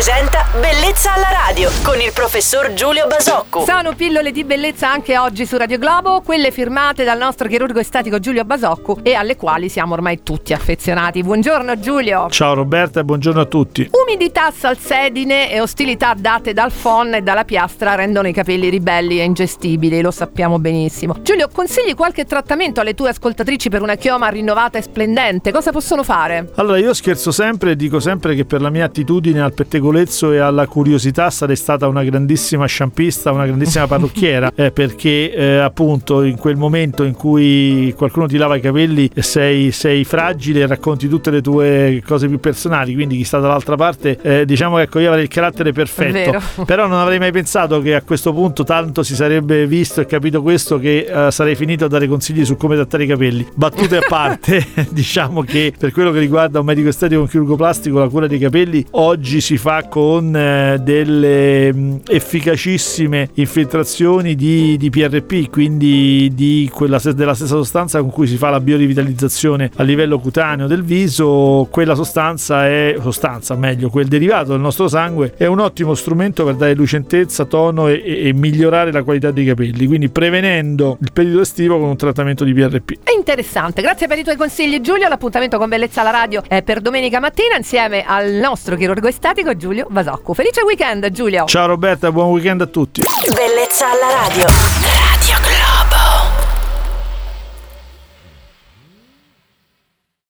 presenta Bellezza alla radio con il professor Giulio Basocco. Sono pillole di bellezza anche oggi su Radio Globo, quelle firmate dal nostro chirurgo estetico Giulio Basocco e alle quali siamo ormai tutti affezionati. Buongiorno Giulio. Ciao Roberta e buongiorno a tutti. Umidità, salsedine e ostilità date dal phon e dalla piastra rendono i capelli ribelli e ingestibili, lo sappiamo benissimo. Giulio, consigli qualche trattamento alle tue ascoltatrici per una chioma rinnovata e splendente? Cosa possono fare? Allora io scherzo sempre e dico sempre che per la mia attitudine al pettegolezzo e alla curiosità sarei stata una grandissima sciampista, una grandissima parrucchiera, eh, perché eh, appunto in quel momento in cui qualcuno ti lava i capelli sei, sei, fragile e racconti tutte le tue cose più personali, quindi chi sta dall'altra parte eh, diciamo che ecco io avrei il carattere perfetto, però non avrei mai pensato che a questo punto tanto si sarebbe visto e capito questo che eh, sarei finito a dare consigli su come trattare i capelli. Battute a parte, diciamo che per quello che riguarda un medico estetico, un chirurgo plastico, la cura dei capelli oggi si fa con eh, delle mh, efficacissime infiltrazioni di, di, PRP, quindi di quella, della stessa sostanza con cui si fa la biorivitalizzazione a livello cutaneo del viso. Quella sostanza è sostanza, meglio, quel derivato del nostro sangue è un ottimo strumento per dare lucentezza, tono e, e migliorare la qualità dei capelli, quindi prevenendo il periodo estivo con un trattamento di PRP. È interessante, grazie per i tuoi consigli Giulio, l'appuntamento con Bellezza alla Radio è per domenica mattina insieme al nostro chirurgo estetico Giulio Basocco. Felice weekend Giulio! Ciao Roberta, buon weekend a tutti! Bellezza alla radio!